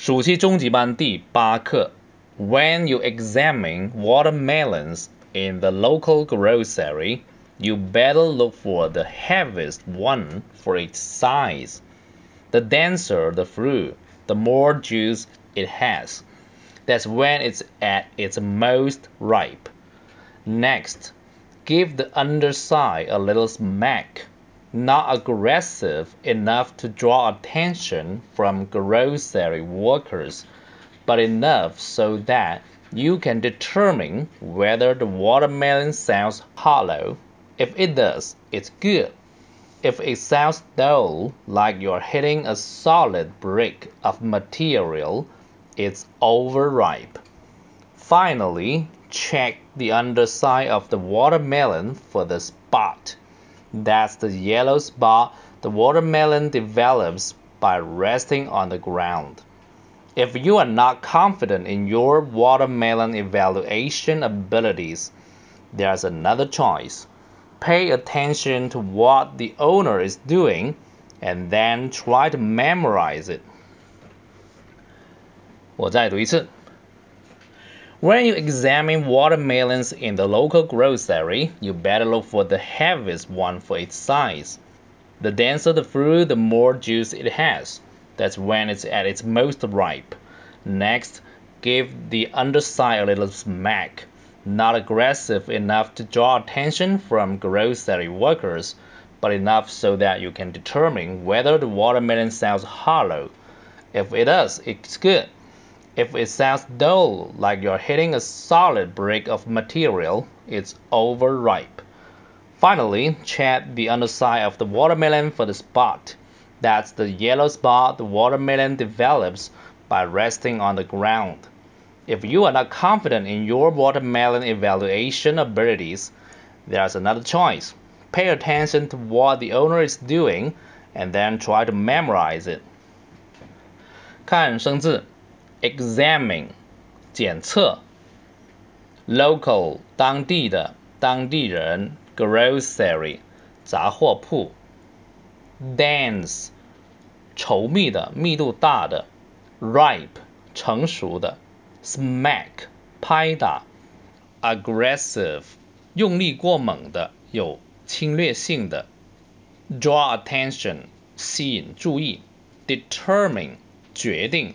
暑期中级班第八课。When you examine watermelons in the local grocery, you better look for the heaviest one for its size. The denser the fruit, the more juice it has. That's when it's at its most ripe. Next, give the underside a little smack not aggressive enough to draw attention from grocery workers, but enough so that you can determine whether the watermelon sounds hollow. If it does, it's good. If it sounds dull, like you're hitting a solid brick of material, it's overripe. Finally, check the underside of the watermelon for the spot that's the yellow spot the watermelon develops by resting on the ground. If you are not confident in your watermelon evaluation abilities, there's another choice. Pay attention to what the owner is doing and then try to memorize it. 我再读一次。 When you examine watermelons in the local grocery, you better look for the heaviest one for its size. The denser the fruit, the more juice it has. That's when it's at its most ripe. Next, give the underside a little smack. Not aggressive enough to draw attention from grocery workers, but enough so that you can determine whether the watermelon sounds hollow. If it does, it's good. If it sounds dull, like you're hitting a solid brick of material, it's overripe. Finally, check the underside of the watermelon for the spot. That's the yellow spot the watermelon develops by resting on the ground. If you are not confident in your watermelon evaluation abilities, there's another choice. Pay attention to what the owner is doing and then try to memorize it. 看生字。 examine 检测，local 当地的当地人，grocery 杂货铺，dense 稠密的密度大的，ripe 成熟的，smack 拍打，aggressive 用力过猛的有侵略性的，draw attention 吸引注意，determine 决定。